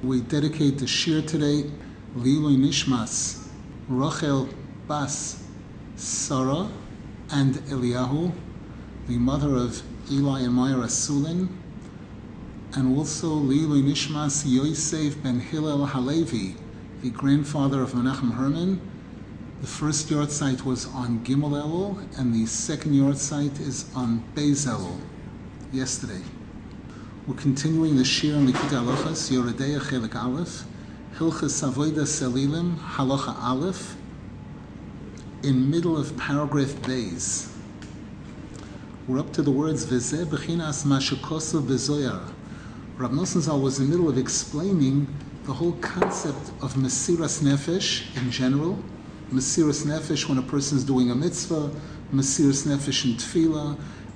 We dedicate the shir today, Lilui Nishmas, Rachel Bas, Sarah, and Eliyahu, the mother of Eli and Meir Asulin, and also Lilui Nishmas Yosef ben Hillel Halevi, the grandfather of Menachem Herman. The first yard site was on Gimel Elul, and the second yard site is on Beis Elul, yesterday. We're continuing the Shir on Likut Halachas, Yoredeya Chelik Aleph, Hilchas Avoida Selilim, Halacha Aleph, in middle of paragraph Beis. We're up to the words Veze Bechinas Mashakosu Bezoyar. Rav Nosson Zal was in the middle of explaining the whole concept of Mesiras Nefesh in general, Mesiras Nefesh when a person is doing a mitzvah, Mesiras Nefesh in Tefillah,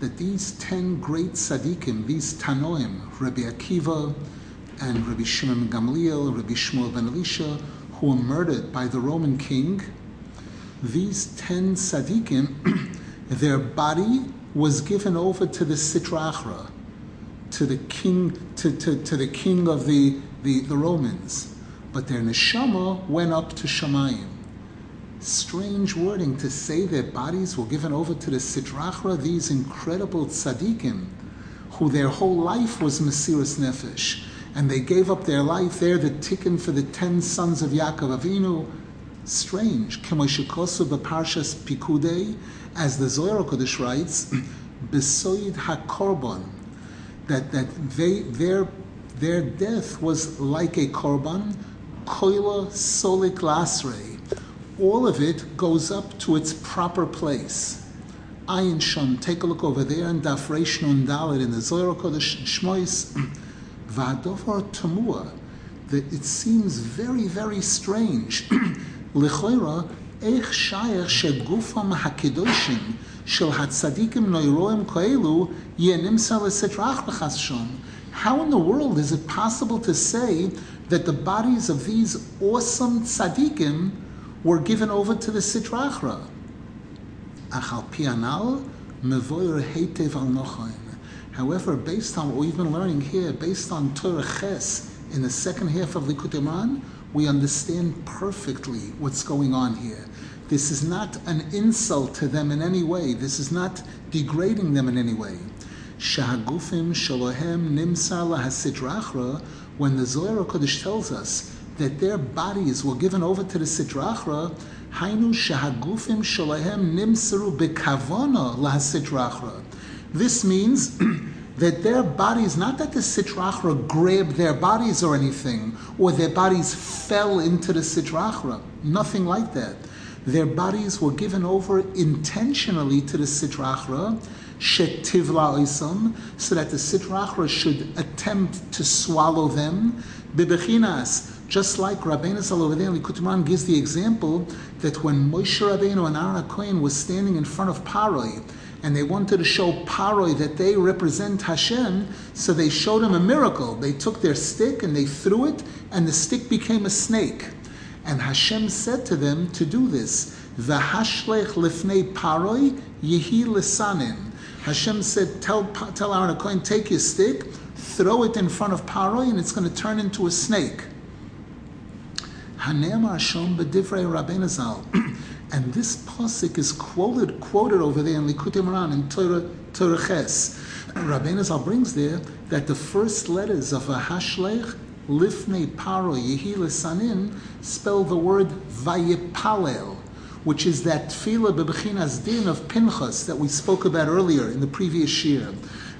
that these ten great tzaddikim, these Tanoim, Rabbi Akiva and Rabbi Shimon Gamliel, Rabbi Yishmael ben Elisha, who were murdered by the Roman king, these ten tzaddikim, their body was given over to the Sitrachra, to the king, to, to, to the king of the, the, the Romans. But their neshama went up to Shamayim. Strange wording to say their bodies were given over to the Sitrachra, these incredible tzaddikim, who their whole life was Mesiris Nefesh. And they gave up their life. They're the tikkun for the ten sons of Yaakov Avinu. Strange. Kemoshikosu b'parshas Pikudei, as the Zohar Kodesh writes, Besoid HaKorban, that, that they, their, their death was like a korban, koila solik lasre All of it goes up to its proper place. Ayin Sham, take a look over there in Daf Reish Nun Dalet in the Zohar Kodesh Shmois, Vadovar Tamua, that it seems very, very strange. Lechoira, איך שייך שגופם הקדושים של הצדיקים נוירואים כאלו יהיה נמסר לסטרה אחרא How in the world is it possible to say that the bodies of these awesome tzaddikim were given over to the Sitra Achra? Achal pianal mevoyer heitev al nochaim. However, based on what we've been learning here, based on Torah Ches in the second half of Likut Iman, we understand perfectly what's going on here. This is not an insult to them in any way. This is not degrading them in any way. Shahagufim shalohem nimsa lahasitrachra, when the Zohar Kodesh tells us that their bodies were given over to the sitrachra, hainu shahagufim shalohem nimsaru bekavona lahasitrachra. This means that their bodies, not that the sitrachra grabbed their bodies or anything, or their bodies fell into the sitrachra. Nothing like that their bodies were given over intentionally to the Sitrachra, shetivla oisam, so that the Sitrachra should attempt to swallow them. Bibechinas, just like Rabbeinu Zal over there in Likutman gives the example that when Moshe Rabbeinu and Aaron Cohen was standing in front of Paroi, and they wanted to show Paroi that they represent Hashem, so they showed him a miracle. They took their stick and they threw it, and the stick became a snake. And Hashem said to them to do this. V'hashlech lifnei paroi yehi lisanin. Hashem said, tell, tell Aaron Cohen, take your stick, throw it in front of Paroi, and it's going to turn into a snake. Hanem Hashem b'divrei Rabbeinu Zal. And this pasuk is quoted quoted over there in Likutei Moharan in Torah, Torah Ches. Rabbeinu Zal brings there that the first letters of a hashlech Lifnei Paro Yehi Sanin spell the word Vayipalel, which is that tefillah bebechinas din of Pinchas that we spoke about earlier in the previous year.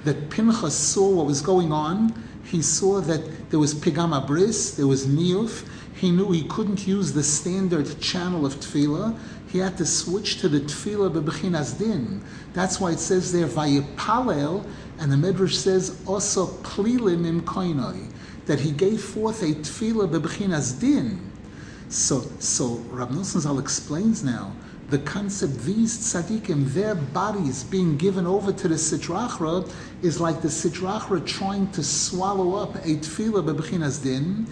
That Pinchas saw what was going on. He saw that there was pigama bris, there was niyuf. He knew he couldn't use the standard channel of tefillah. He had to switch to the tefillah bebechinas din. That's why it says there Vayipalel, and the Medrash says also plilim im koinoi that he gave forth a tefillah bebechinas din. So, so Rav Nosson Zal explains now the concept these tzaddikim, their bodies being given over to the sitrachra, is like the sitrachra trying to swallow up a tefillah bebechinas din,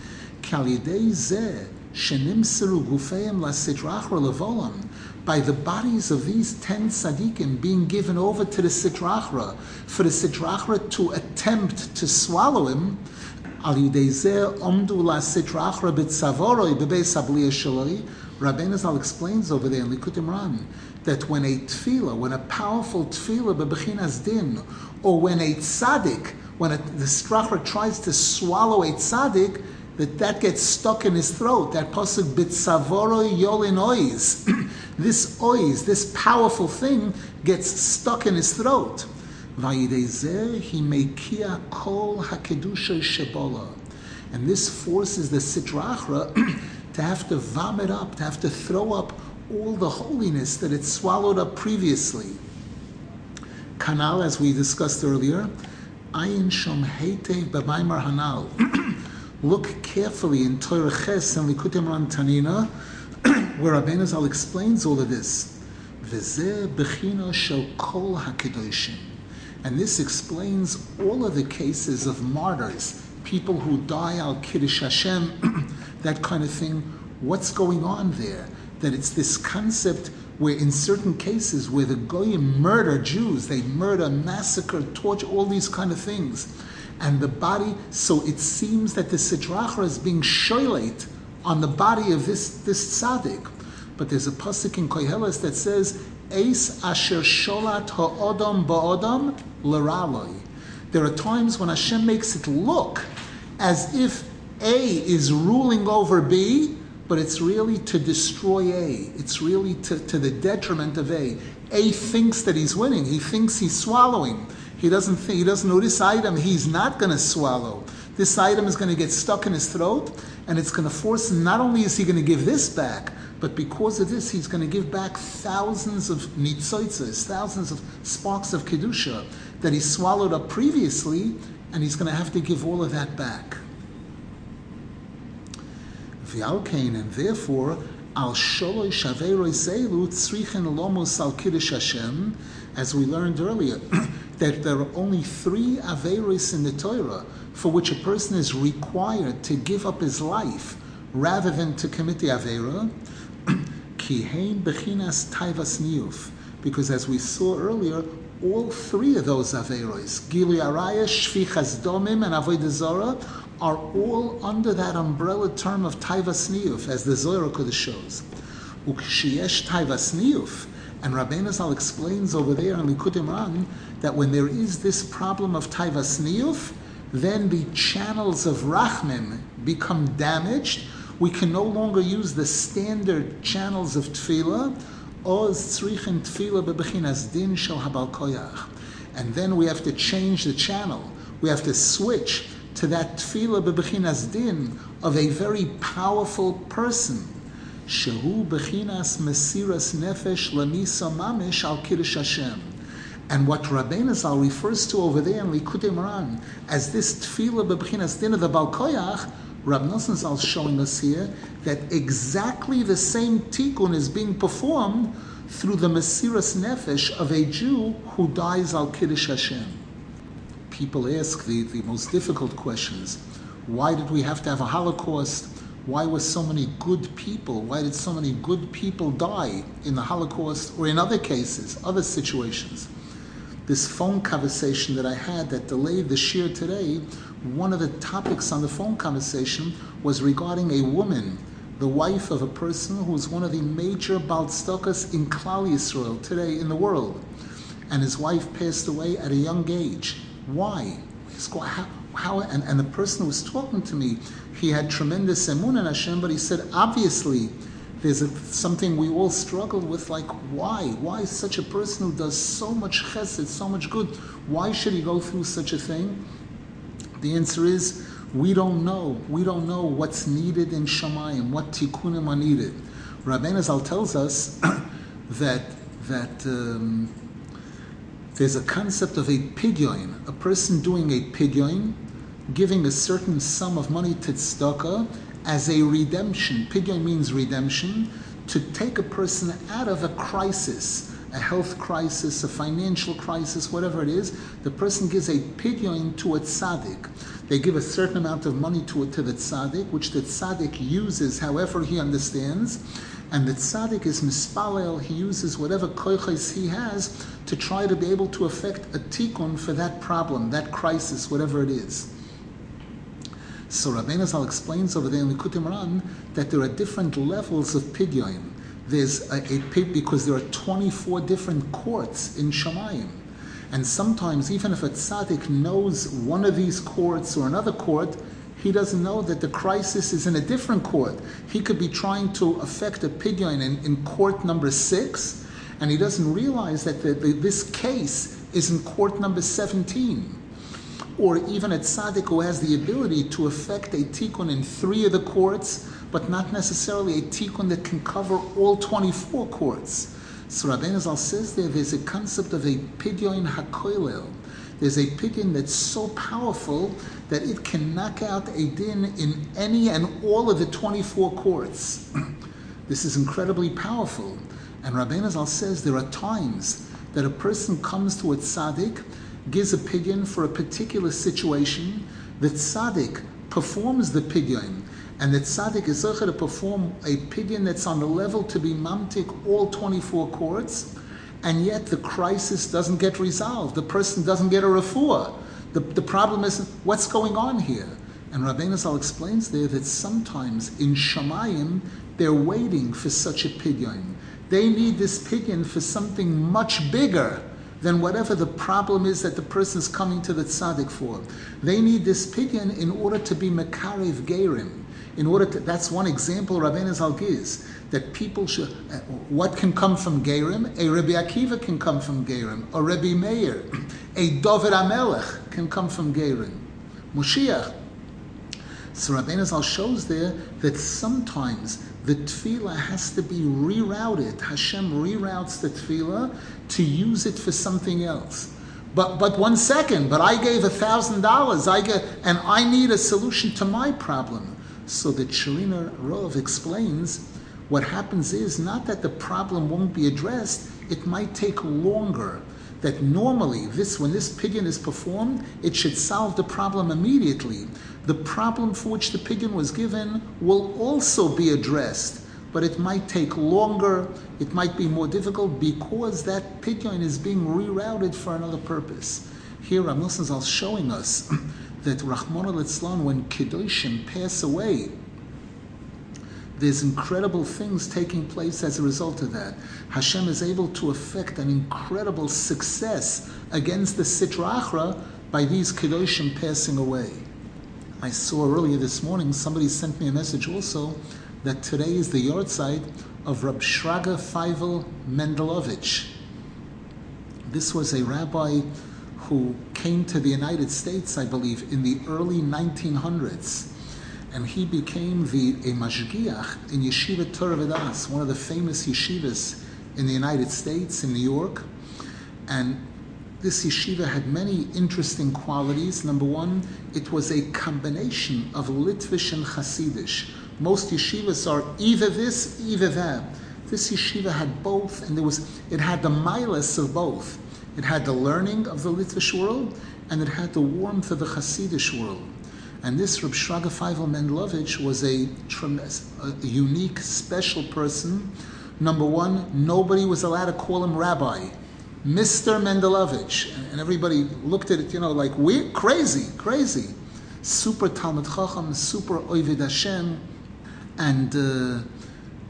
by the bodies of these ten tzaddikim being given over to the sitrachra, for the sitrachra to attempt to swallow him, al yidei omdu la sitrachra b'tzavoroi abliya shaloi, explains over there in Likutei Moharan that when a tefillah, when a powerful tefillah bebechinas din, or when a tzaddik, when a, the strachra tries to swallow a tzaddik, that that gets stuck in his throat. That pasuk bitzavoro yolin ois. this ois, this powerful thing, gets stuck in his throat. he mekia kol hakedusha shebola. And this forces the sitrachra to have to vomit up, to have to throw up all the holiness that it swallowed up previously. Kanal, as we discussed earlier, Ayin Shom Heitev B'Maimar Hanal. Look carefully in Torah Ches and Likutim Moharan Tanina, where Rabbeinu Zal explains all of this. And this explains all of the cases of martyrs, people who die al Kiddush Hashem, that kind of thing. What's going on there? That it's this concept where, in certain cases, where the goyim murder Jews, they murder, massacre, torture, all these kind of things, and the body. So it seems that the sidrachra is being shoylate on the body of this this tzaddik. But there's a pasuk in Koheles that says, "Eis asher sholat ha'odam ba'odam l'raloi." There are times when Hashem makes it look as if a is ruling over B, but it's really to destroy A. It's really to, to the detriment of A. A thinks that he's winning. He thinks he's swallowing. He doesn't think, he doesn't know this item he's not going to swallow. This item is going to get stuck in his throat, and it's going to force him. Not only is he going to give this back, but because of this, he's going to give back thousands of nitzoitzes, thousands of sparks of kedusha that he swallowed up previously, and he's going to have to give all of that back. And therefore, al sholoi shaveroi seilu tzrichen lomos al kiddush Hashem, as we learned earlier, that there are only three averos in the Torah for which a person is required to give up his life rather than to commit the avera. Kihein bechinas taivas niyuf, because as we saw earlier, all three of those averos, Gili Araya, Shvichas Domim, and Avodah Zorah, are all under that umbrella term of Taivas Niyuf, as the Zohar Kodesh shows. Ukshiyesh Taivas Niyuf, and Rabbeinu Zal explains over there in Likutei Moharan that when there is this problem of Taivas Niyuf, then the channels of Rachmim become damaged. We can no longer use the standard channels of Tefillah. And then we have to change the channel. We have to switch to that tefillah bebechinas din of a very powerful person. Shehu bechinas mesiras nefesh lamisa mamish al kiddush Hashem. And what Rabbeinu Zal refers to over there in Likutei Moharan as this tefillah bebechinas din of the Balkoyach, Rab Nosson Zal showing us here that exactly the same tikkun is being performed through the mesiras nefesh of a Jew who dies al kiddush Hashem people ask the, the most difficult questions. Why did we have to have a Holocaust? Why were so many good people? Why did so many good people die in the Holocaust or in other cases, other situations? This phone conversation that I had that delayed the shiur today, one of the topics on the phone conversation was regarding a woman, the wife of a person who is one of the major Baltstokas in Klal Yisrael today in the world. And his wife passed away at a young age. Why? How, how, and, and the person who was talking to me, he had tremendous emun in Hashem, but he said, obviously, there's a, something we all struggle with, like why? Why such a person who does so much chesed, so much good, why should he go through such a thing? The answer is, we don't know. We don't know what's needed in Shemayim, what tikkunim are needed. Rabbeinu Zal tells us that that um, there's a concept of a pidyon, a person doing a pidyon, giving a certain sum of money to tzedakah, as a redemption. Pidyon means redemption, to take a person out of a crisis, a health crisis, a financial crisis, whatever it is. The person gives a pidyon to a tzaddik. They give a certain amount of money to, to the tzaddik, which the tzaddik uses however he understands. And the tzaddik is mispalel, he uses whatever koiches he has to try to be able to effect a tikkun for that problem, that crisis, whatever it is. So Rabbeinu Zal explains over there in the Kutim that there are different levels of pidyon. There's a, a because there are 24 different courts in Shemayim. And sometimes, even if a tzaddik knows one of these courts or another court, he doesn't know that the crisis is in a different court. He could be trying to affect a pidyon in, in court number six, and he doesn't realize that the, the, this case is in court number 17 or even a tzaddik who has the ability to effect a tikkun in three of the courts, but not necessarily a tikkun that can cover all 24 courts. So Rabbeinu Zal says there, there's a concept of a pidyon hakoilel. There's a pidyon that's so powerful that it can knock out a din in any and all of the 24 courts. this is incredibly powerful. And Rabbeinu Zal says there are times that a person comes to a tzaddik gives a pidyon for a particular situation, the tzaddik performs the pidyon, and the tzaddik is able to perform a pidyon that's on the level to be mamtik all 24 courts, and yet the crisis doesn't get resolved. The person doesn't get a refuah. The, the problem is, what's going on here? And Rabbeinu Zal explains there that sometimes in Shamayim, they're waiting for such a pidyon. They need this pidyon for something much bigger than whatever the problem is that the person is coming to the tzaddik for. They need this pidyon in order to be mekarev gerim. In order to, that's one example Rabbeinu gives that people should. Uh, what can come from gerim? A Rabbi Akiva can come from gerim. A Rabbi Meir, a David Amelech can come from gerim. Moshiach. So Rabbeinu Zal shows there that sometimes the tefillah has to be rerouted. Hashem reroutes the tefillah to use it for something else. But but one second, but I gave a thousand dollars. I get and I need a solution to my problem. So the Sharina Rov explains what happens is not that the problem won't be addressed, it might take longer. That normally this when this pidyon is performed, it should solve the problem immediately. The problem for which the pidyon was given will also be addressed but it might take longer, it might be more difficult because that pidyon is being rerouted for another purpose. Here, Ram is showing us that Rahman al Islam, when Kedoshim pass away, there's incredible things taking place as a result of that. Hashem is able to effect an incredible success against the Sitra Achra by these Kedoshim passing away. I saw earlier this morning, somebody sent me a message also that today is the yahrzeit of Rab Shraga Feivel Mendelovich. This was a rabbi who came to the United States, I believe, in the early 1900s. And he became the a mashgiach in Yeshiva Torah one of the famous yeshivas in the United States, in New York. And this yeshiva had many interesting qualities. Number one, it was a combination of Litvish and Hasidish. Most yeshivas are either this, either that. This yeshiva had both, and there was it had the milas of both. It had the learning of the Litvish world, and it had the warmth of the Hasidish world. And this Reb Shraga Feivel Mendelovich was a, a unique, special person. Number one, nobody was allowed to call him rabbi. Mr. Mendelovich. And everybody looked at it, you know, like, we're crazy, crazy. Super Talmud Chacham, super Ovid Hashem. And uh,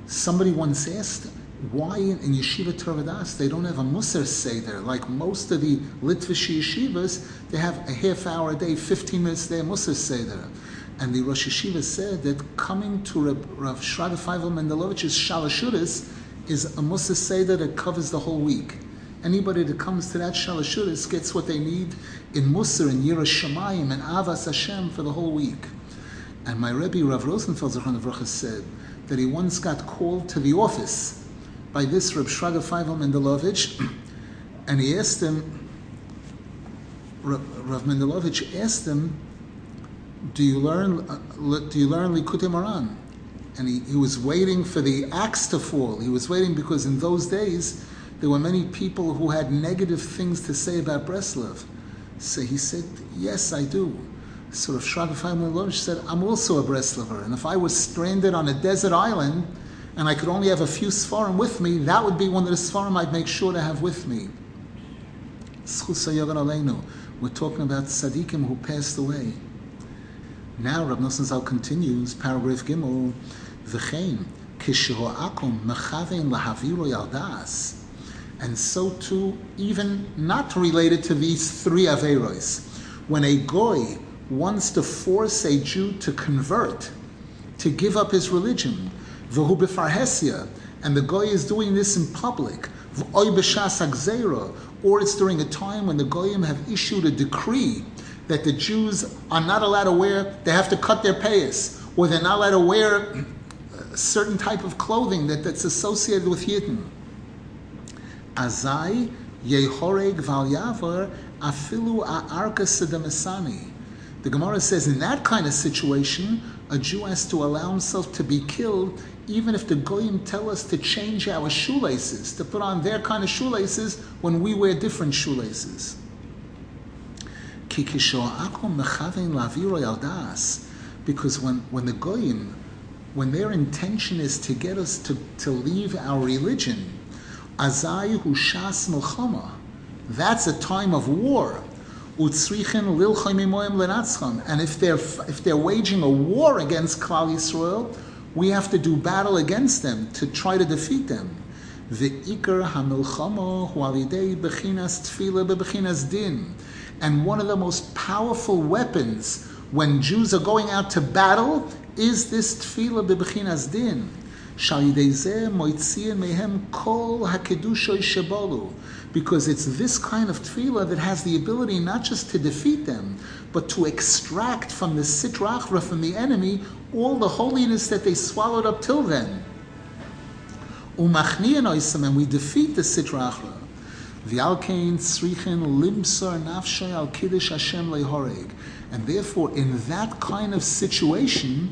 somebody once asked, why in, Yeshiva Torah Vodaas they don't have a Musar Seder? Like most of the Litvish yeshivas, they have a half hour a day, 15 minutes a day, Musar Seder. And the Rosh Yeshiva said that coming to Rav, Rav Feivel Mendelevich's Shalashuris is a Musar Seder that covers the whole week. Anybody that comes to that Shalashuris gets what they need in Musar and Yerushalayim and Avas Hashem for the whole week. And my Rebbe Rav Rosenfeld Zechron said that he once got called to the office by this Reb Shraga Feivel Mendelovich, and he asked him, Rav Mendelovich asked him, do you learn uh, do you learn Likutei Moharan? And he, he was waiting for the axe to fall. He was waiting because in those days there were many people who had negative things to say about Breslov. So he said, Yes, I do. So Rav Shraga Feinman said, I'm also a Breslover, and if I was stranded on a desert island and I could only have a few Sfarim with me, that would be one of the Sfarim I'd make sure to have with me. We're talking about tzaddikim who passed away. Now Rav Nosson Zal continues, paragraph Gimel, V'chein, kishoakum mechavein lahaviro yaldas. And so too, even not related to these three Averos, when a Goy wants to force a Jew to convert, to give up his religion, v'hu b'farhesia, and the Goy is doing this in public, or it's during a time when the Goyim have issued a decree that the Jews are not allowed to wear, they have to cut their payas, or they're not allowed to wear a certain type of clothing that, that's associated with Yidden. Azai yehoreg afilu. The Gemara says in that kind of situation, a Jew has to allow himself to be killed, even if the goyim tell us to change our shoelaces, to put on their kind of shoelaces when we wear different shoelaces. Because when, when the goyim, when their intention is to get us to, to leave our religion, azai hu shas milchama, that's a time of war. And if they're if they're waging a war against Klal Yisrael, we have to do battle against them to try to defeat them. The ikar hamilchama hualidei bechinas tefila bechinas din, and one of the most powerful weapons when Jews are going out to battle is this tefila bechinas din. Because it's this kind of tefillah that has the ability not just to defeat them, but to extract from the sitrachra, from the enemy, all the holiness that they swallowed up till then. And we defeat the sitrachra. V'alkein tzrichin limsar nafshay al kiddush Hashem lehoreg. And therefore, in that kind of situation,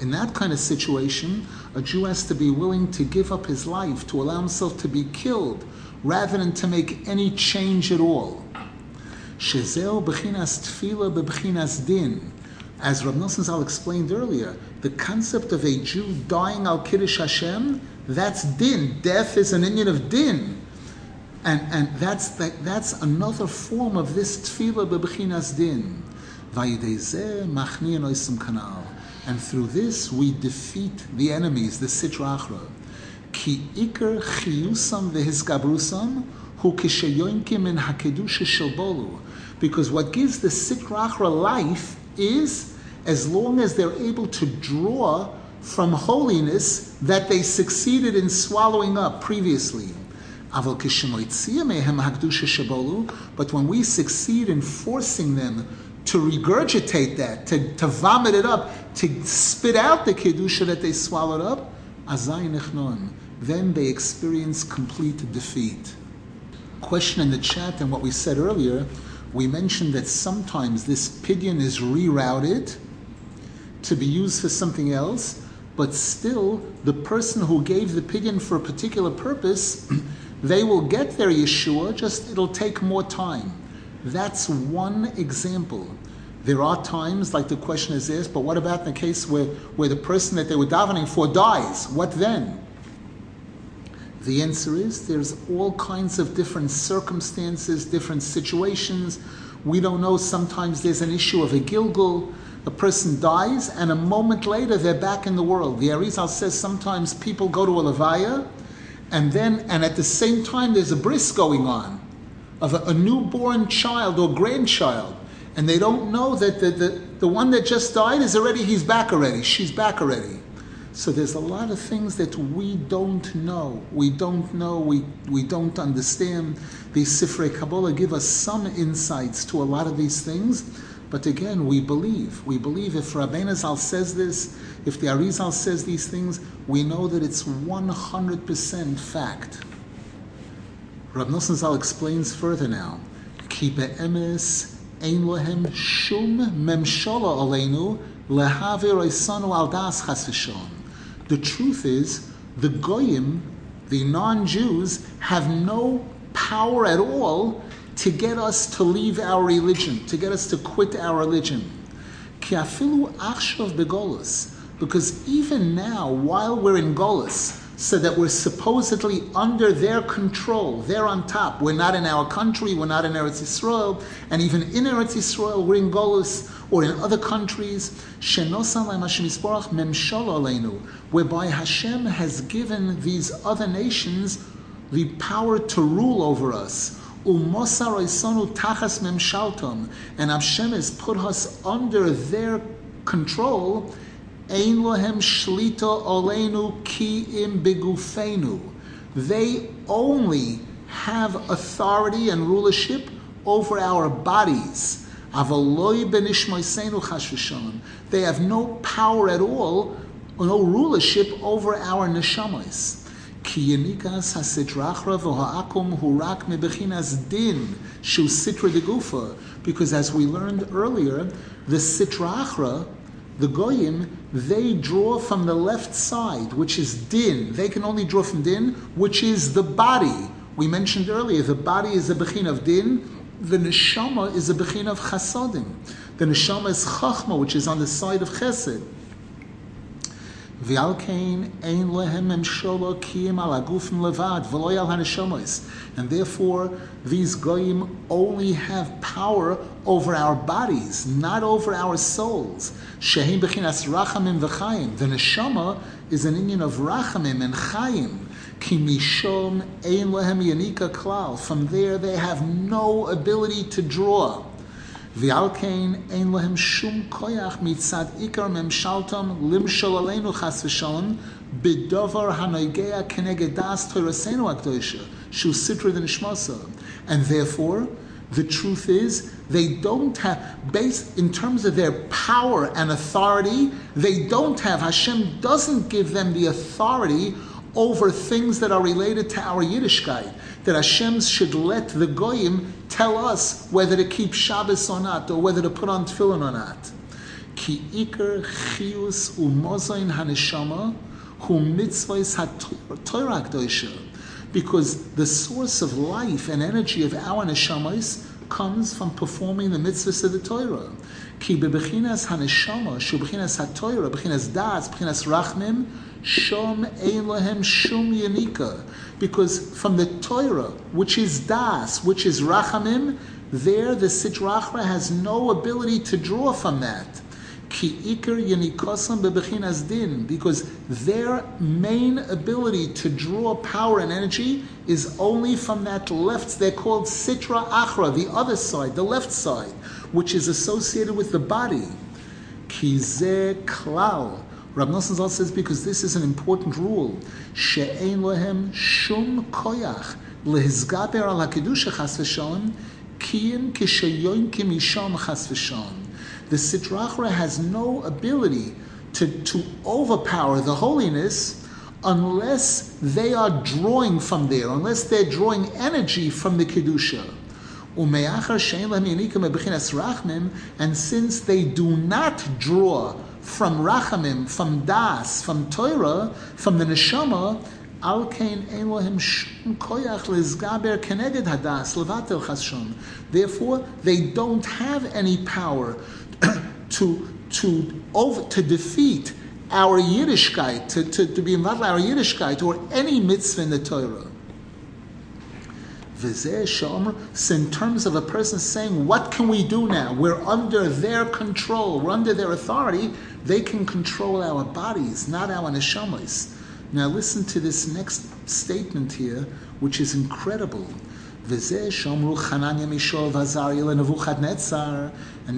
in that kind of situation, a Jew has to be willing to give up his life, to allow himself to be killed, rather than to make any change at all. Shezeo b'chinas tefila b'chinas din. As Rav Nosson Zal explained earlier, the concept of a Jew dying al Kiddush Hashem, that's din. Death is an inyan of din. And, and that's, that, that's another form of this tefillah b'chinas din. And through this we defeat the enemies, the sitra achra. Ki ikar chiyusam v'hisgabrusam hu kishayoinkim in hakedusha shalbolu. Because what gives the sitrachra life is as long as they're able to draw from holiness that they succeeded in swallowing up previously. But when we succeed in forcing them to regurgitate that, to, to vomit it up, to spit out the kedusha that they swallowed up, then they experience complete defeat. Question in the chat and what we said earlier, we mentioned that sometimes this pidyon is rerouted to be used for something else, but still the person who gave the pidyon for a particular purpose, they will get their Yeshua, just it'll take more time. That's one example. There are times, like the question is asked, but what about in the case where, where the person that they were davening for dies? What then? The answer is there's all kinds of different circumstances, different situations. We don't know. Sometimes there's an issue of a gilgul. A person dies, and a moment later they're back in the world. The Arizal says sometimes people go to a levaya, and then, and at the same time, there's a bris going on of a, a newborn child or grandchild, and they don't know that the, the, the one that just died is already, he's back already, she's back already. So there's a lot of things that we don't know. We don't know, we, we don't understand. These Sifrei Kabbalah give us some insights to a lot of these things, but again, we believe. We believe if Rabbeinu Zal says this, if the Arizal says these things, we know that it's 100% fact. Rab Nosson Zal explains further now. Kibe emes ein lohem shum memshala aleinu lehavir oisanu al das chas v'shalom. The truth is, the goyim, the non-Jews, have no power at all to get us to leave our religion, to get us to quit our religion. Because even now, while we're in Golus, so that we're supposedly under their control. They're on top. We're not in our country, we're not in Eretz Yisrael, and even in Eretz Yisrael, we're in Golus or in other countries. Whereby Hashem has given these other nations the power to rule over us. And Hashem has put us under their control Ein lohem shlita olenu ki im bigufenu. They only have authority and rulership over our bodies. They have no power at all, or no rulership over our neshamos. Ki yanikas hasitrachra v'ha'akum hurak mebechinas din shu sitra de gufa. Because as we learned earlier, the sitrachra the goyim they draw from the left side, which is din. They can only draw from din, which is the body. We mentioned earlier the body is a bechin of din. The neshama is a bechin of chasadim. The neshama is chachma, which is on the side of chesed. And therefore, these goyim only have power over our bodies, not over our souls. Shehim bechinas rachamim v'chayim. The neshama is an inyan of rachamim and chayim. Ki mishom ein lehem yanika klal. From there, they have no ability to draw. V'alkein ein lehem shum koyach mitzad ikar memshaltam limshol aleinu chas v'shalom b'dovar hanoigea keneged das toirasenu akdoisha shu sitra nishmasa. And therefore, the truth is, they don't have, based in terms of their power and authority, they don't have, Hashem doesn't give them the authority over things that are related to our Yiddishkeit. That Hashem should let the Goyim tell us whether to keep Shabbos or not, or whether to put on tefillin or not. Ki iker chius umozain haneshama hu mitzvahs ha Because the source of life and energy of our neshamas comes from performing the mitzvahs of the Torah. Ki bebechinas haneshama shu bechinas ha-Torah, bechinas das, bechinas rachmim, shom ein shum yanika. Because from the Torah, which is das, which is rachamim, there the sitrachra has no ability to draw from that. Because their main ability to draw power and energy is only from that left. They're called sitra achra, the other side, the left side, which is associated with the body. Ki ze klal. Rab Nosson Zal says because this is an important rule. She'ein lehem shum koyach lehizgaber al hakedusha chas v'shon kiyim kishayoin kimisham chas v'shon. The Sitrachra has no ability to, to overpower the holiness unless they are drawing from there, unless they're drawing energy from the Kedusha. And since they do not draw from Rachamim, from Das, from Torah, from the Neshama, al kein Elohim shum koyach lizgaber keneged hadas levatel chashon. Therefore, they don't have any power to to over to defeat our Yiddishkeit, to, to, to be involved in our Yiddishkeit, or any mitzvah in the Torah. So in terms of a person saying, what can we do now? We're under their control, we're under their authority, they can control our bodies, not our neshamas. Now listen to this next statement here, which is incredible. And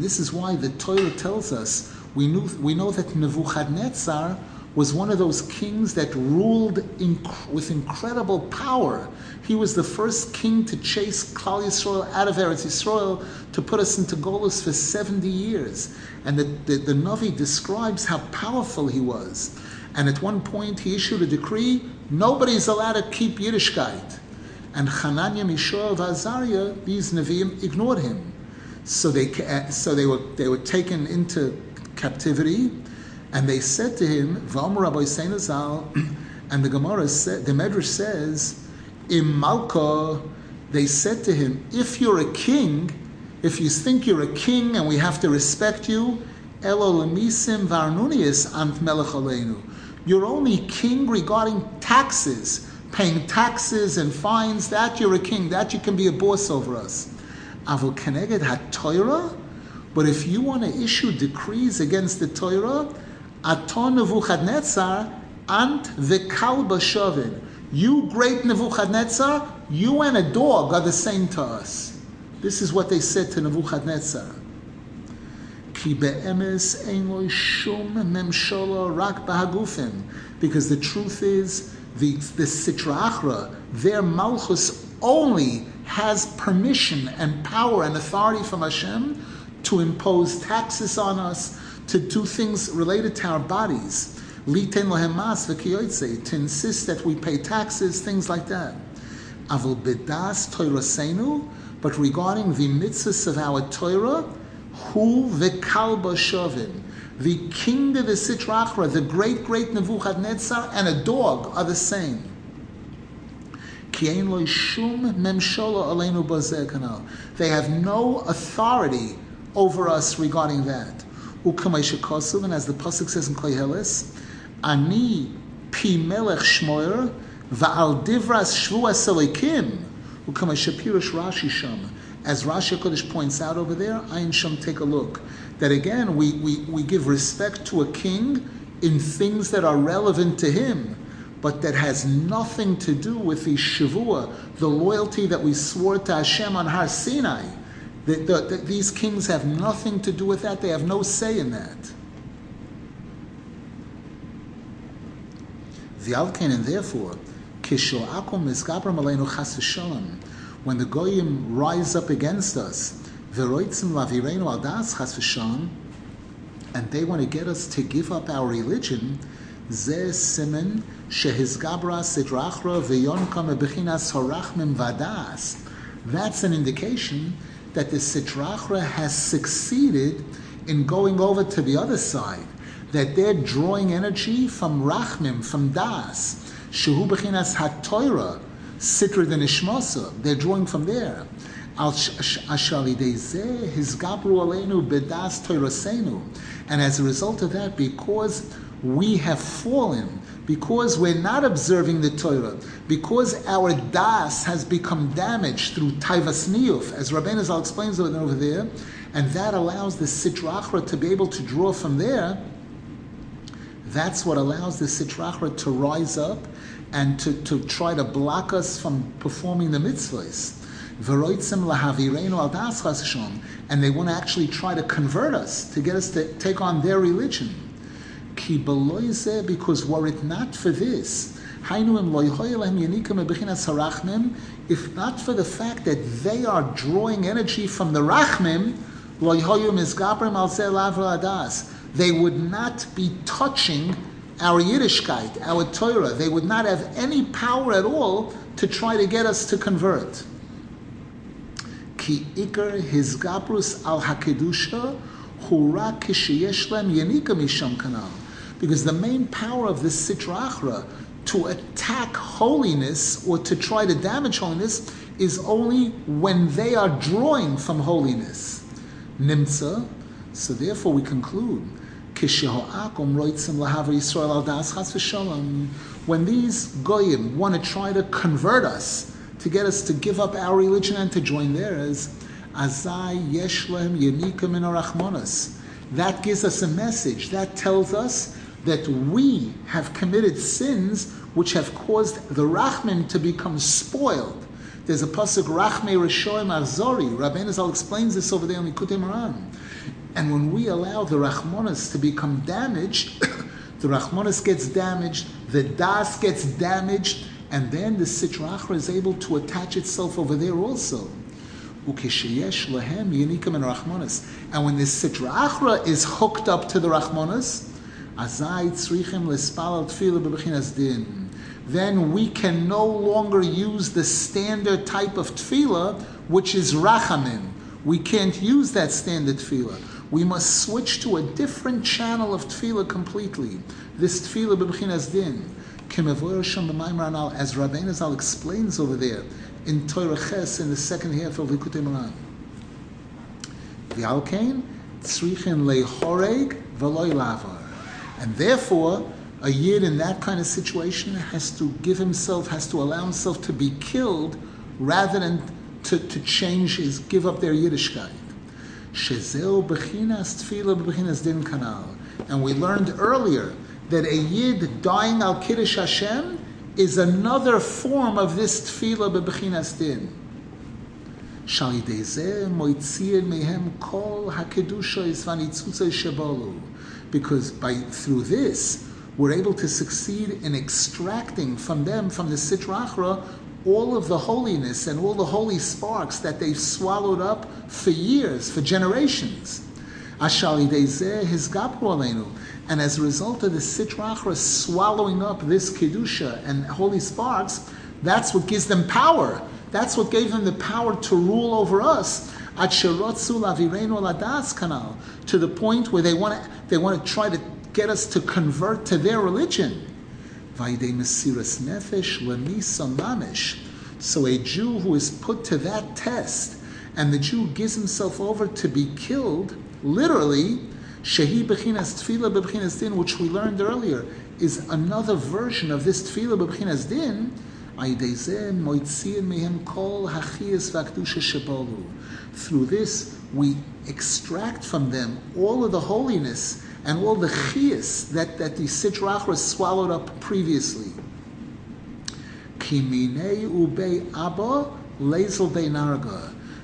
this is why the Torah tells us we, knew, we know that Nebuchadnezzar was one of those kings that ruled inc- with incredible power. He was the first king to chase Klal Yisrael out of Eretz Yisrael to put us into Golus for 70 years. And the, the, the Navi describes how powerful he was. And at one point he issued a decree, nobody's allowed to keep Yiddishkeit. And Hananiah, Mishael, and Azariah, these Nevi'im, ignored him. So they uh, so they were they were taken into captivity, and they said to him, "V'amar Rabbi Seinazal," and the Gemara said, the Medrash says, "Im Malka." They said to him, "If you're a king, if you think you're a king and we have to respect you, Elo lemisim varnunius ant melech aleinu." You're only king regarding taxes, paying taxes and fines. That you're a king. That you can be a boss over us. Avol keneged ha But if you want to issue decrees against the Torah, aton Nebuchadnezzar ant v'kalba shovin. You great Nebuchadnezzar, you and a dog are the same to us. This is what they said to Nebuchadnezzar. Because the truth is, the, the Sitra Achra, their Malchus only has permission and power and authority from Hashem to impose taxes on us, to do things related to our bodies. Liten to insist that we pay taxes, things like that. Avol bedas Torah but regarding the mitzvahs of our Torah, who the kalba shovin, the king of the Sitrachra, the great great Nebuchadnezzar, and a dog are the same. They have no authority over us regarding that. And as the pasuk says in Koheles, ani pi melech va'al divras shvuas elikim. Ukamay Rashi sham as Rashi Kodesh points out over there, Ayin Sham, take a look. That again, we, we, we give respect to a king in things that are relevant to him, but that has nothing to do with the Shavua, the loyalty that we swore to Hashem on Har Sinai. The, the, the, these kings have nothing to do with that, they have no say in that. The Alkain, and therefore, Kisho Akum Mizgabram Aleinu Chas when the goyim rise up against us, and they want to get us to give up our religion, that's an indication that the Sitrachra has succeeded in going over to the other side, that they're drawing energy from Rachmim, from Das, Shehu Bechinas HaTorah, Sitra the Nishmasa. They're drawing from there. And as a result of that, because we have fallen, because we're not observing the Torah, because our das has become damaged through taivas niyuf, as Rabbeinu Zal explains over there, and that allows the sitrachra to be able to draw from there. That's what allows the sitrachra to rise up and to, to try to block us from performing the mitzvahs. And they want to actually try to convert us, to get us to take on their religion. Because were it not for this, if not for the fact that they are drawing energy from the Rachmim, they would not be touching our Yiddishkeit, our Torah. They would not have any power at all to try to get us to convert. Ki ikar his gabrus al hakedusha hura kishiyeshlem yanika misham kanal. Because the main power of this sitra achra to attack holiness or to try to damage holiness is only when they are drawing from holiness. Nimtza. So therefore we conclude when these goyim want to try to convert us, to get us to give up our religion and to join theirs, That gives us a message. That tells us that we have committed sins which have caused the Rachman to become spoiled. There's a pasuk Rachme Rishoim Azori. Rabbeinu Zal explains this over there in Likutei Moharan. And when we allow the Rachmanis to become damaged, the Rachmanis gets damaged, the Das gets damaged, and then the Sitra Achra is able to attach itself over there also. And when the Sitra Achra is hooked up to the Rachmanis, then we can no longer use the standard type of tefillah, which is rachamim, We can't use that standard tefillah. We must switch to a different channel of tefillah completely. This tefillah b'bchinas din. As Rabbeinu Zal explains over there in Torah Ches in the second half of Likutei Moharan. The Alkain, tzrichin lehoreg v'loy lavar. And therefore, a yid in that kind of situation has to give himself, has to allow himself to be killed rather than to, to change his, give up their Yiddishkeit. Shezeu bechinas tefillah bechinas din kanal. And we learned earlier that a yid dying al kiddush Hashem is another form of this tefillah bechinas din. Because by through this, we're able to succeed in extracting from them, from the Sitra Achra, all of the holiness and all the holy sparks that they've swallowed up for years, for generations. And as a result of the Sitra Achra swallowing up this Kedusha and holy sparks, that's what gives them power. That's what gave them the power to rule over us. To the point where they want to, they want to try to get us to convert to their religion. So a Jew who is put to that test, and the Jew gives himself over to be killed, literally, shehi bechinas tefillah bechinas din, which we learned earlier, is another version of this tefillah bechinas din. Through this, we extract from them all of the holiness and all the chias that, that the Sitra Achra swallowed up previously.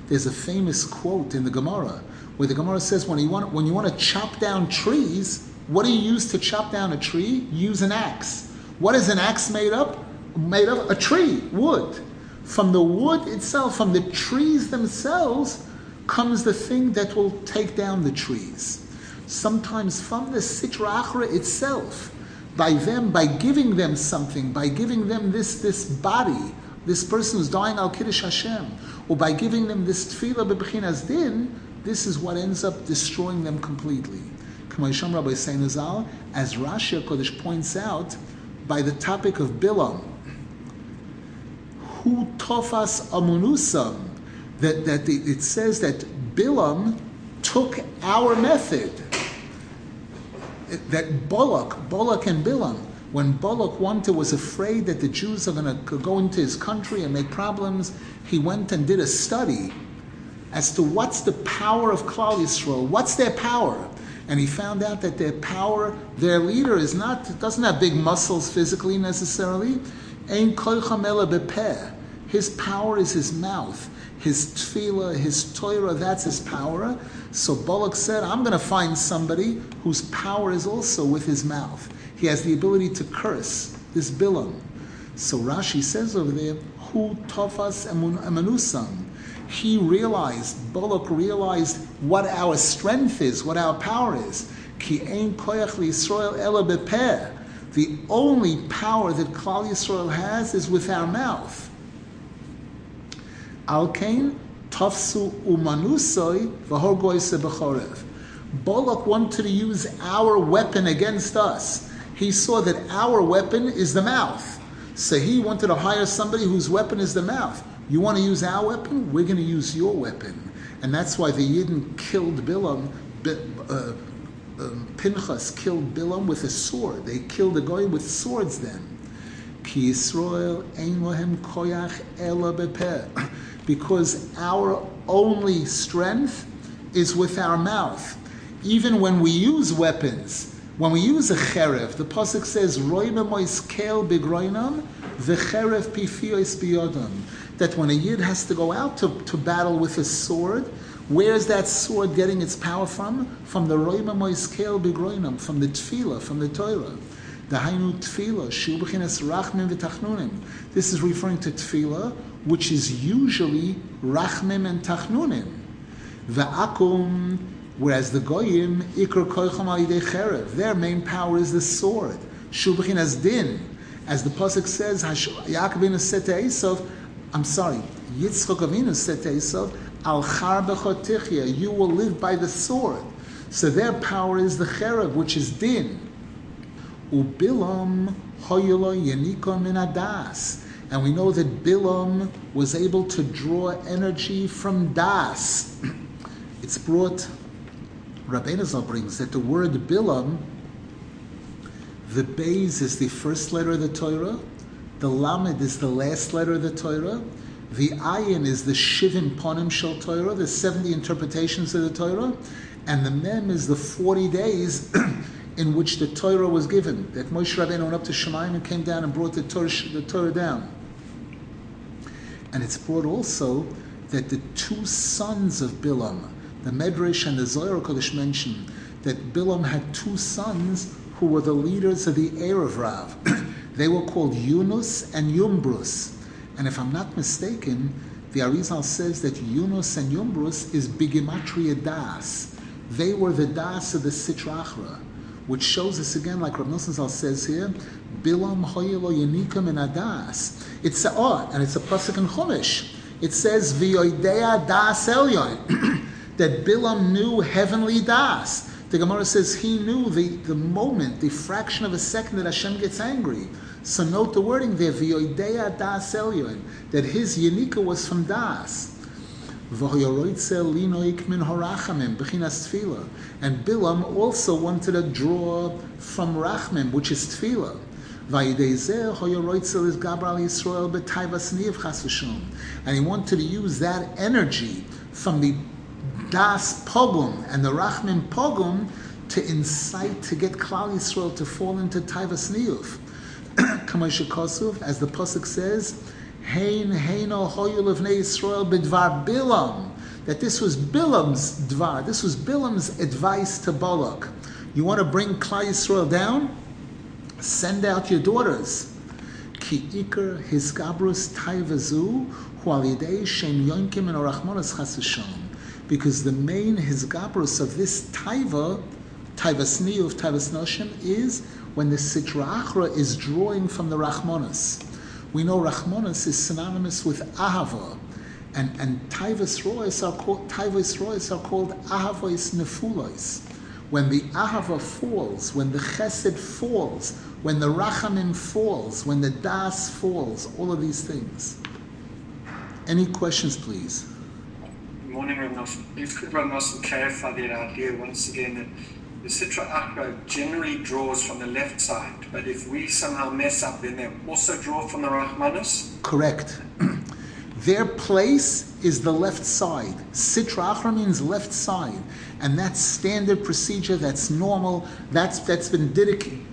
There's a famous quote in the Gemara where the Gemara says when you want when you want to chop down trees, what do you use to chop down a tree? Use an axe. What is an axe made up? Made of a tree, wood. From the wood itself, from the trees themselves, comes the thing that will take down the trees sometimes from the Sitra Achra itself, by them, by giving them something, by giving them this, this body, this person who's dying al Kiddush Hashem, or by giving them this tefillah bebechinas din, this is what ends up destroying them completely. K'maysham Rabbi Seinazal, as Rashi Kodesh points out, by the topic of Bilam, who tofas amunusam, that, that it says that Bilam took our method, that Balak, Balak and Bilam, when Balak wanted, was afraid that the Jews are going to go into his country and make problems, he went and did a study as to what's the power of Klal Yisrael, what's their power. And he found out that their power, their leader is not, doesn't have big muscles physically necessarily. His power is his mouth his tefillah, his Torah, that's his power. So Balak said, I'm going to find somebody whose power is also with his mouth. He has the ability to curse, this Bilam. So Rashi says over there, Hu tofas emanusam. He realized, Balak realized what our strength is, what our power is. Ki ein koyach Yisrael ela The only power that Klal Yisrael has is with our mouth. Alkain, Tafsu Umanusoi, Vahorgoise Bechorev. Balak wanted to use our weapon against us. He saw that our weapon is the mouth. So he wanted to hire somebody whose weapon is the mouth. You want to use our weapon? We're going to use your weapon. And that's why the Yidden killed Bilam. Uh, um, Pinchas killed Bilam with a sword. They killed the guy with swords then. Ki Yisrael ein lohem koyach ela because our only strength is with our mouth. Even when we use weapons, when we use a cherev, the pasuk says, "Roimemois kel begroinam, v'cherev pifiois biyodam." That when a yid has to go out to, to battle with a sword, where is that sword getting its power from? From the roimemois kel begroinam, from the tefillah, from the Torah. The Hainu Tefillah, Shubachinas Rachmim v'Tachnunim. This is referring to Tefillah, which is usually Rachmim and Tachnunim. V'Akum, whereas the Goyim, Ikr Koicham Alidei Cherev, their main power is the sword. Shubachinas Din. As the Pasuk says, Yaakov said to Esav, I'm sorry, Yitzchok Avinu said to Esav, Al charbechotichya, you will live by the sword. So their power is the cherev, which is din. Ubilam hoyolo yenikon min adas. And we know that Bilam was able to draw energy from Das. It's brought, Rabbeinu brings that the word Bilam, the Beis is the first letter of the Torah, the Lamed is the last letter of the Torah, the Ayin is the Shivim Ponim Shel Torah, the 70 interpretations of the Torah, and the Mem is the 40 days in which the Torah was given. That Moshe Rabbeinu went up to Shemaim and came down and brought the Torah, the Torah down. And it's brought also that the two sons of Bilam, the Medrash and the Zohar Kodesh mention that Bilam had two sons who were the leaders of the Erev Rav. they were called Yunus and Yumbrus. And if I'm not mistaken, the Arizal says that Yunus and Yumbrus is Bigimatria Das. They were the Das of the Sitra Achra, which shows us again, like Rav Nosson says here, Bilam Hoyelo Yanikam and Adas. It's a, oh, and it's a pasuk in Chumash. It says V'yoidea Das Elyon. that Bilam knew heavenly das. The Gemara says he knew the, the moment, the fraction of a second that Hashem gets angry. So note the wording there, v'yoidea das elyon, that his yanika was from das. And Bilam also wanted to draw from Rachmim, which is tefillah. And he wanted to use that energy from the das pogum and the rachmin pogum to incite to get Klal Yisrael to fall into taivas niyuf. As the pasuk says, Hein heino hoyul of Yisrael bidvar bilam. That this was Bilam's dvar. This was Bilam's advice to Balak. You want to bring Klal Yisrael down? Send out your daughters. Ki hiskabrus taivazu shem yonkim and orachmonas because the main hizgabrus of this taiva, taivas of taivas noshim, is when the sitra achra is drawing from the rachmonas. We know rachmonas is synonymous with ahava, and and taivas rois are called taivas rois are called ahavois nefulois. When the ahava falls, when the chesed falls, when the rachamim falls, when the das falls, all of these things. Any questions, please? morning, Rav Nosson. If Rav Nosson clarify that idea once again that the Sitra Achra generally draws from the left side, but if we somehow mess up, then they also draw from the Rahmanis? Correct. Their place is the left side. Sitra Achra means left side, and that's standard procedure. That's normal. That's that's been dedicated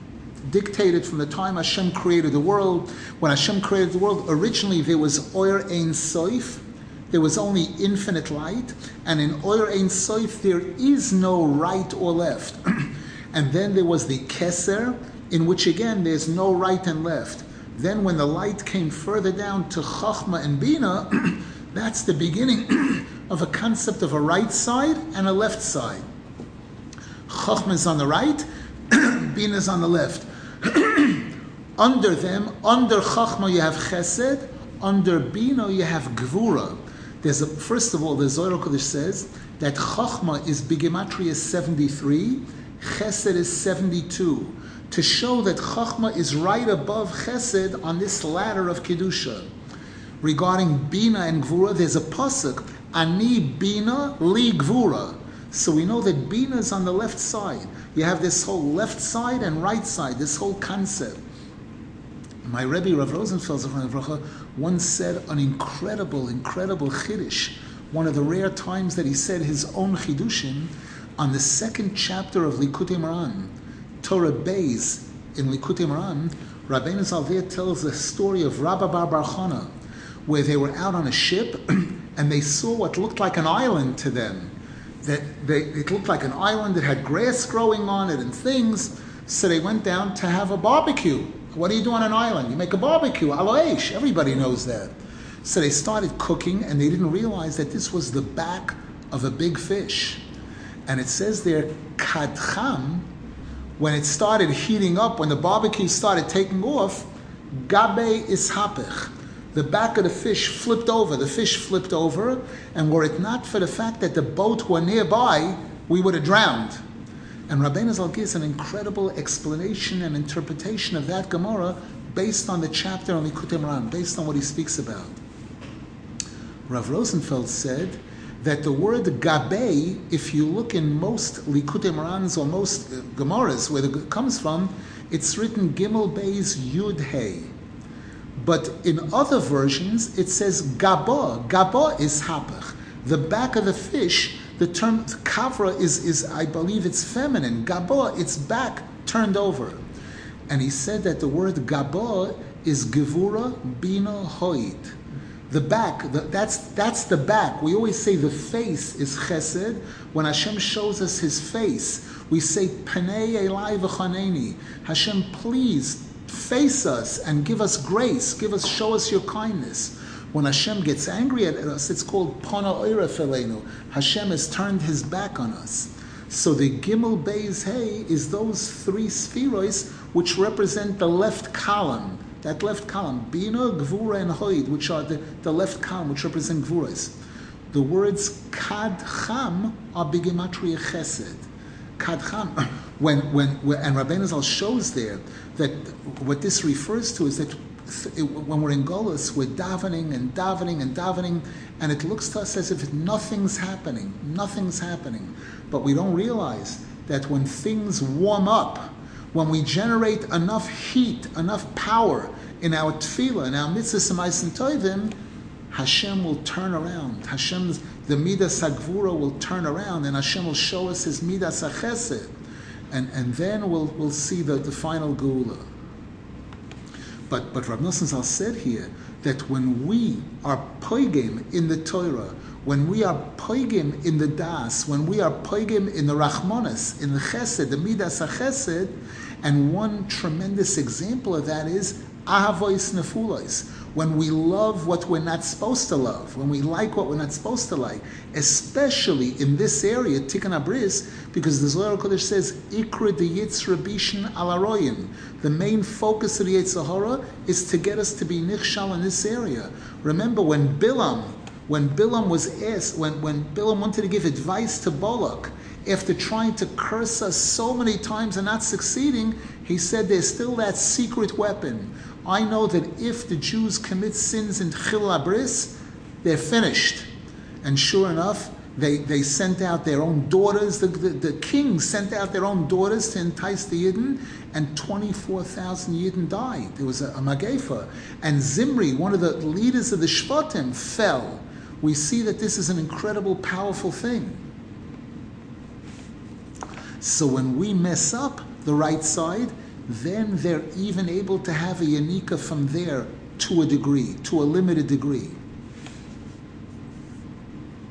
dictated from the time Hashem created the world. When Hashem created the world, originally there was Oyer Ein Soif, there was only infinite light, and in Oyer Ein Soif there is no right or left. and then there was the Keser, in which again there's no right and left. Then when the light came further down to Chachma and Bina, that's the beginning of a concept of a right side and a left side. Chachma is on the right, Bina is on the left. under them, under Chachma you have Chesed, under Bina you have Gvura. There's a, first of all, the Zohar Kodesh says that Chachma is Bigematria 73, Chesed is 72, to show that Chachma is right above Chesed on this ladder of Kedusha. Regarding Bina and Gvura, there's a pasuk, Ani Bina li Gvura. So we know that Bina is on the left side. You have this whole left side and right side, this whole concept. My Rebbe Rav Rosenfeld once said an incredible, incredible chiddush. One of the rare times that he said his own chidushim on the second chapter of Likutei Moharan, Torah Beis in Likutei Moharan. Rabbeinu Zalvir tells the story of Rabba Bar Bar Chana, where they were out on a ship and they saw what looked like an island to them. That they, it looked like an island that had grass growing on it and things. So they went down to have a barbecue. What do you do on an island? You make a barbecue, aloesh. Everybody knows that. So they started cooking, and they didn't realize that this was the back of a big fish. And it says there, kadcham, when it started heating up, when the barbecue started taking off, gabe ishapich. the back of the fish flipped over. The fish flipped over, and were it not for the fact that the boat were nearby, we would have drowned. And Rabbeinu Zal gives an incredible explanation and interpretation of that Gemara based on the chapter on Likutei Moharan, based on what he speaks about. Rav Rosenfeld said that the word gabe, if you look in most Likutei Moharans or most uh, Gemaras where it comes from, it's written Gimel Beis Yud Hey. But in other versions, it says gaba. Gaba is hapach. The back of the fish, the term kavra is, is I believe it's feminine. Gaba, its back turned over. And he said that the word gaba is gevura bina hoid. The back, the, that's, that's the back. We always say the face is chesed. When Hashem shows us his face, we say, Panei Elai v'chaneni. Hashem, please face us and give us grace. Give us, show us your kindness. When Hashem gets angry at us, it's called Pana Oira Felenu. Hashem has turned his back on us. So the Gimel Beis Hey is those three spheroids which represent the left column that left column, Bina, Gvura, and Hoid, which are the, the left column, which represent Gvuras. The words Kad Cham are Bigimatria Chesed. Kad Cham, when, when, when, and Rabbeinu Zal shows there that what this refers to is that when we're in Golis, we're davening and davening and davening, and it looks to us as if nothing's happening, nothing's happening. But we don't realize that when things warm up, when we generate enough heat, enough power in our tefillah, in our mitzvahs and tovim, Hashem will turn around. Hashem's the midas sagvura will turn around, and Hashem will show us His midas achesed, and and then we'll we'll see the, the final geula. But but Rav Nosson Zal said here that when we are poigim in the Torah, when we are poigim in the das, when we are poigim in the rachmanis, in the chesed, the midas chesed, and one tremendous example of that is ahavois nefulois, when we love what we're not supposed to love, when we like what we're not supposed to like, especially in this area, Tikkun Abris, because the Zohar Kodesh says, Ikra de Yitzra Bishin alaroyin. The main focus of the Yitzhahara is to get us to be nichshal in this area. Remember when Bilam, when Bilam was asked, when, when Bilam wanted to give advice to Balak, after trying to curse us so many times and not succeeding, he said there's still that secret weapon. I know that if the Jews commit sins in Chil Abris, they're finished. And sure enough, they, they sent out their own daughters. The, the, the king sent out their own daughters to entice the Yidden, and 24,000 Yidden died. There was a, a. And Zimri, one of the leaders of the Shvatim, fell. We see that this is an incredible, powerful thing. So when we mess up the right side, then they're even able to have a yanika from there to a degree, to a limited degree.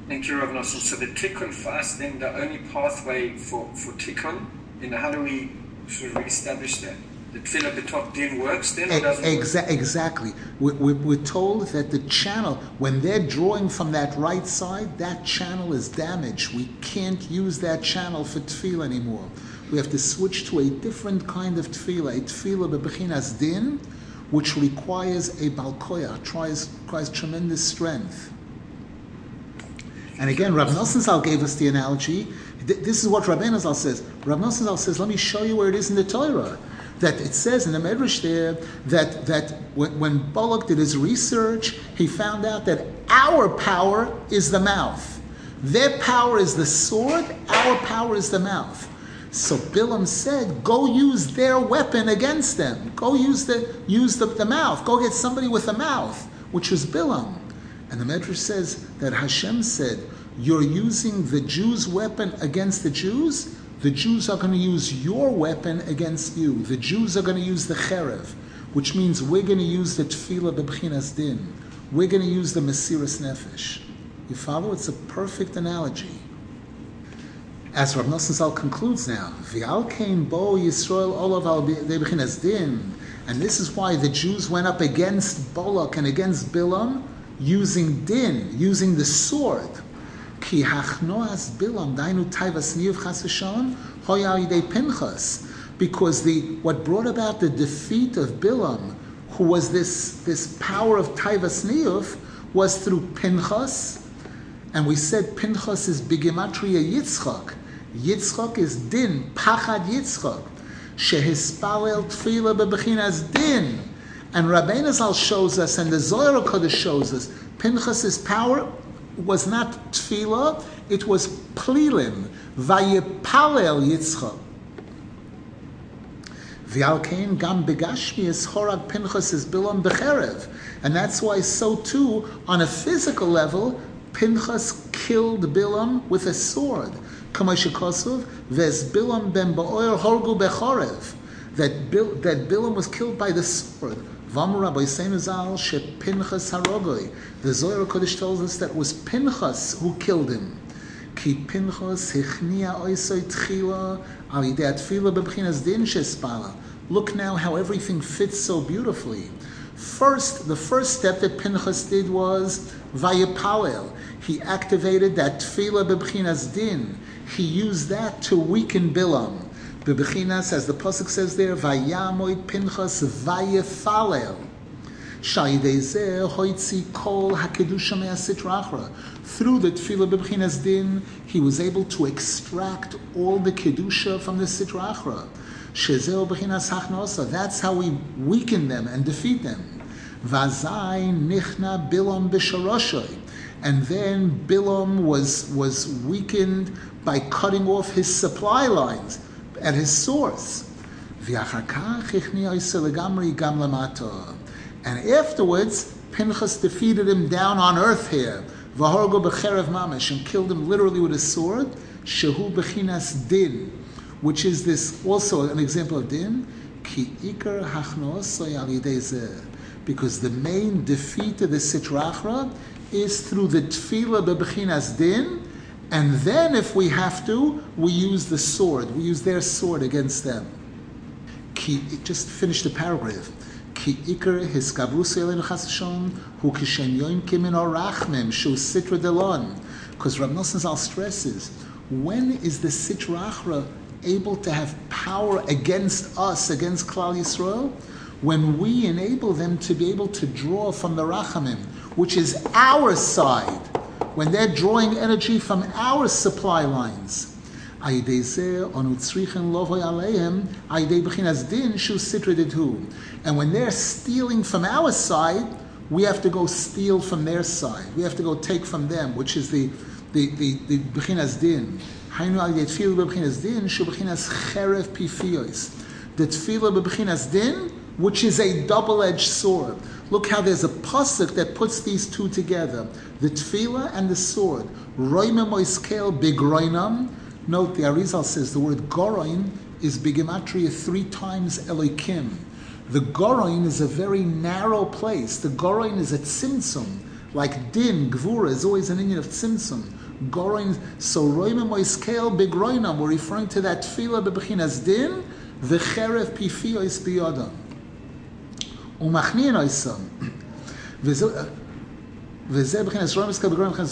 Thank you, Rav Nosson. So the tikkun for us, then the only pathway for, for tikkun, know, how do we sort of reestablish that? The tefillah b'top din works then, or doesn't Exa- Exactly. We're, we're, we're told that the channel, when they're drawing from that right side, that channel is damaged. We can't use that channel for tefillah anymore. We have to switch to a different kind of tefillah, a tefillah bebechinas din, which requires a balkoya, requires, requires tremendous strength. And again, Rav Nosson Zal gave us the analogy. This is what Rabbeinu Zal says. Rav Nosson Zal says, let me show you where it is in the Torah that it says in the Medrash there that, that when, when Balak did his research, he found out that our power is the mouth. Their power is the sword, our power is the mouth. So Bilam said, go use their weapon against them. Go use the use the, the mouth. Go get somebody with a mouth, which was Bilam. And the Medrash says that Hashem said, You're using the Jews' weapon against the Jews, the Jews are going to use your weapon against you. The Jews are going to use the cherev, which means we're going to use the tefillah b'bchinas din. We're going to use the mesiras nefesh. You follow? It's a perfect analogy. As Rav Nosson Zal concludes now, V'al kein bo Yisrael olav al b'chinas din, and this is why the Jews went up against Balak and against Bilam, using din, using the sword. Ki hachnoas bilam dainu taivas niv chasashon hoya pinchas. Because the what brought about the defeat of Bilam, who was this, this power of Taivas Niyuf, was through Pinchas, and we said Pinchas is Bigimatria Yitzchak. Yitzchak is Din, Pachad Yitzchak. Shehispalel Tfila Bebechinas Din. And Rabbeinu Zal shows us, and the Zohar Kodesh shows us, Pinchas's power was not Tfila, it was Plilim. Vayipalel Yitzchak. V'alkein gam begashmi is horag Pinchas is bilam becherev. And that's why so too, on a physical level, Pinchas killed Bilam with a sword. Kamashikosov, ves Bilam ben ba'oyer horgu bechorev. That, Bil, that Bilam was killed by the sword. Vam Rabbi Seinazal she Pinchas harogoi. The Zohar Kodesh tells us that it was Pinchas who killed him. Ki Pinchas hichnia oisoi tchila al yidei atfila bebchinas din shespala. Look now how everything fits so beautifully. First, the first step that Pinchas did was vayipalel. He activated that tefillah bebchinas din. He used that to weaken Bilam. Bebechinas, as the pasuk says there, vayamoid Pinchas vayifalel. Through the tefillah b'bchinas din, he was able to extract all the kedusha from the sitrachra. Shezeo b'chinas. That's how we weaken them and defeat them. Vazai nichna bilam b'sharoshay. And then Bilam was, was weakened by cutting off his supply lines at his source. And afterwards, Pinchas defeated him down on earth here, mamish, and killed him literally with a sword, Shehu din, which is this also an example of din, ki ikar hachnos because the main defeat of the sitrachra is through the tefillah bechinas din, and then if we have to, we use the sword. We use their sword against them. Ki, just finish the paragraph. Ki ikar hiskavrus elin chasashon hu kishen yoim kimin orachmem shu sitra delon. Because Rav Nosson Zal stresses, when is the sitra achra able to have power against us, against Klal Yisrael? When we enable them to be able to draw from the rachamim, which is our side, when they're drawing energy from our supply lines. And when they're stealing from our side, we have to go steal from their side. We have to go take from them, which is the the the, the bechinas din. The tefillah bechinas din, which is a double-edged sword. Look how there's a pasuk that puts these two together: the tefillah and the sword. Roimem oiskel bigroinam. Note the Arizal says the word goroin is bigimatria three times elikim. The goroin is a very narrow place. The goroin is a tzimtzum, like din gvura is always an inyan of tzimtzum. Goroin. So roimem oiskel bigroinam. We're referring to that tefillah bebechinas din. The cherev pifio is biyodam. הוא איסון. וזה שרואים בגורם מבחינת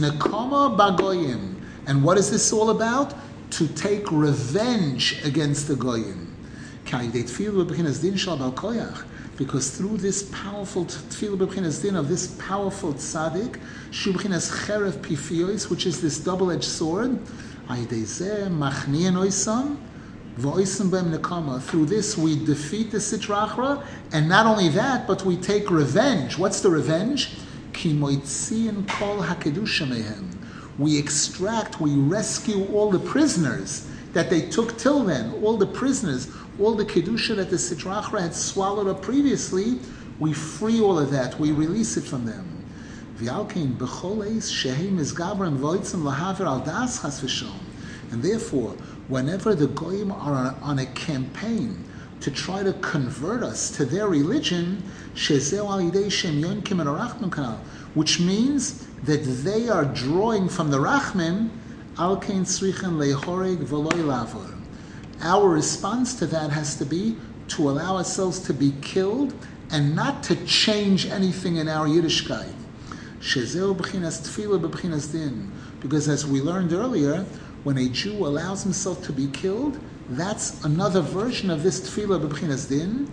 נקומו בגויים. And what is this all about? To take revenge against the goyim. Because through this powerful tefillah of this powerful tzaddik, shubchinas cherev pifios, which is this double-edged sword, through this, we defeat the Sitrachra, and not only that, but we take revenge. What's the revenge? We extract, we rescue all the prisoners that they took till then, all the prisoners, all the Kedusha that the Sitrachra had swallowed up previously, we free all of that, we release it from them. And therefore, whenever the goyim are on, on a campaign to try to convert us to their religion, which means that they are drawing from the rachmim, our response to that has to be to allow ourselves to be killed and not to change anything in our Yiddishkeit. Because as we learned earlier, when a Jew allows himself to be killed, that's another version of this tefillah b'bchinas din.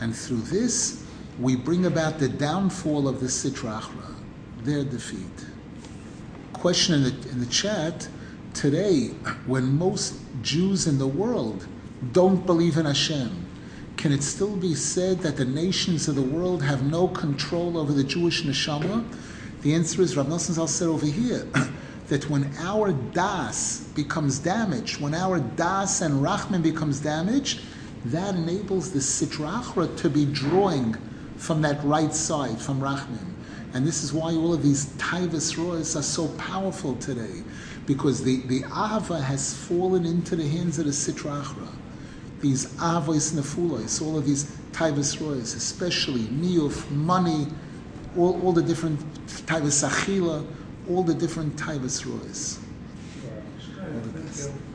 And through this, we bring about the downfall of the Sitra Achra, their defeat. Question in the, in the chat today, when most Jews in the world don't believe in Hashem, can it still be said that the nations of the world have no control over the Jewish neshama? The answer is Rav Nosson said over here that when our das becomes damaged, when our das and rachman becomes damaged, that enables the sitrachra to be drawing from that right side, from rachman. And this is why all of these taivas rois are so powerful today, because the, the ahava has fallen into the hands of the sitrachra. These avos nefulos, all of these taivas rois, especially niyuf, money, all, all the different taivas achila, all the different taivas rois. All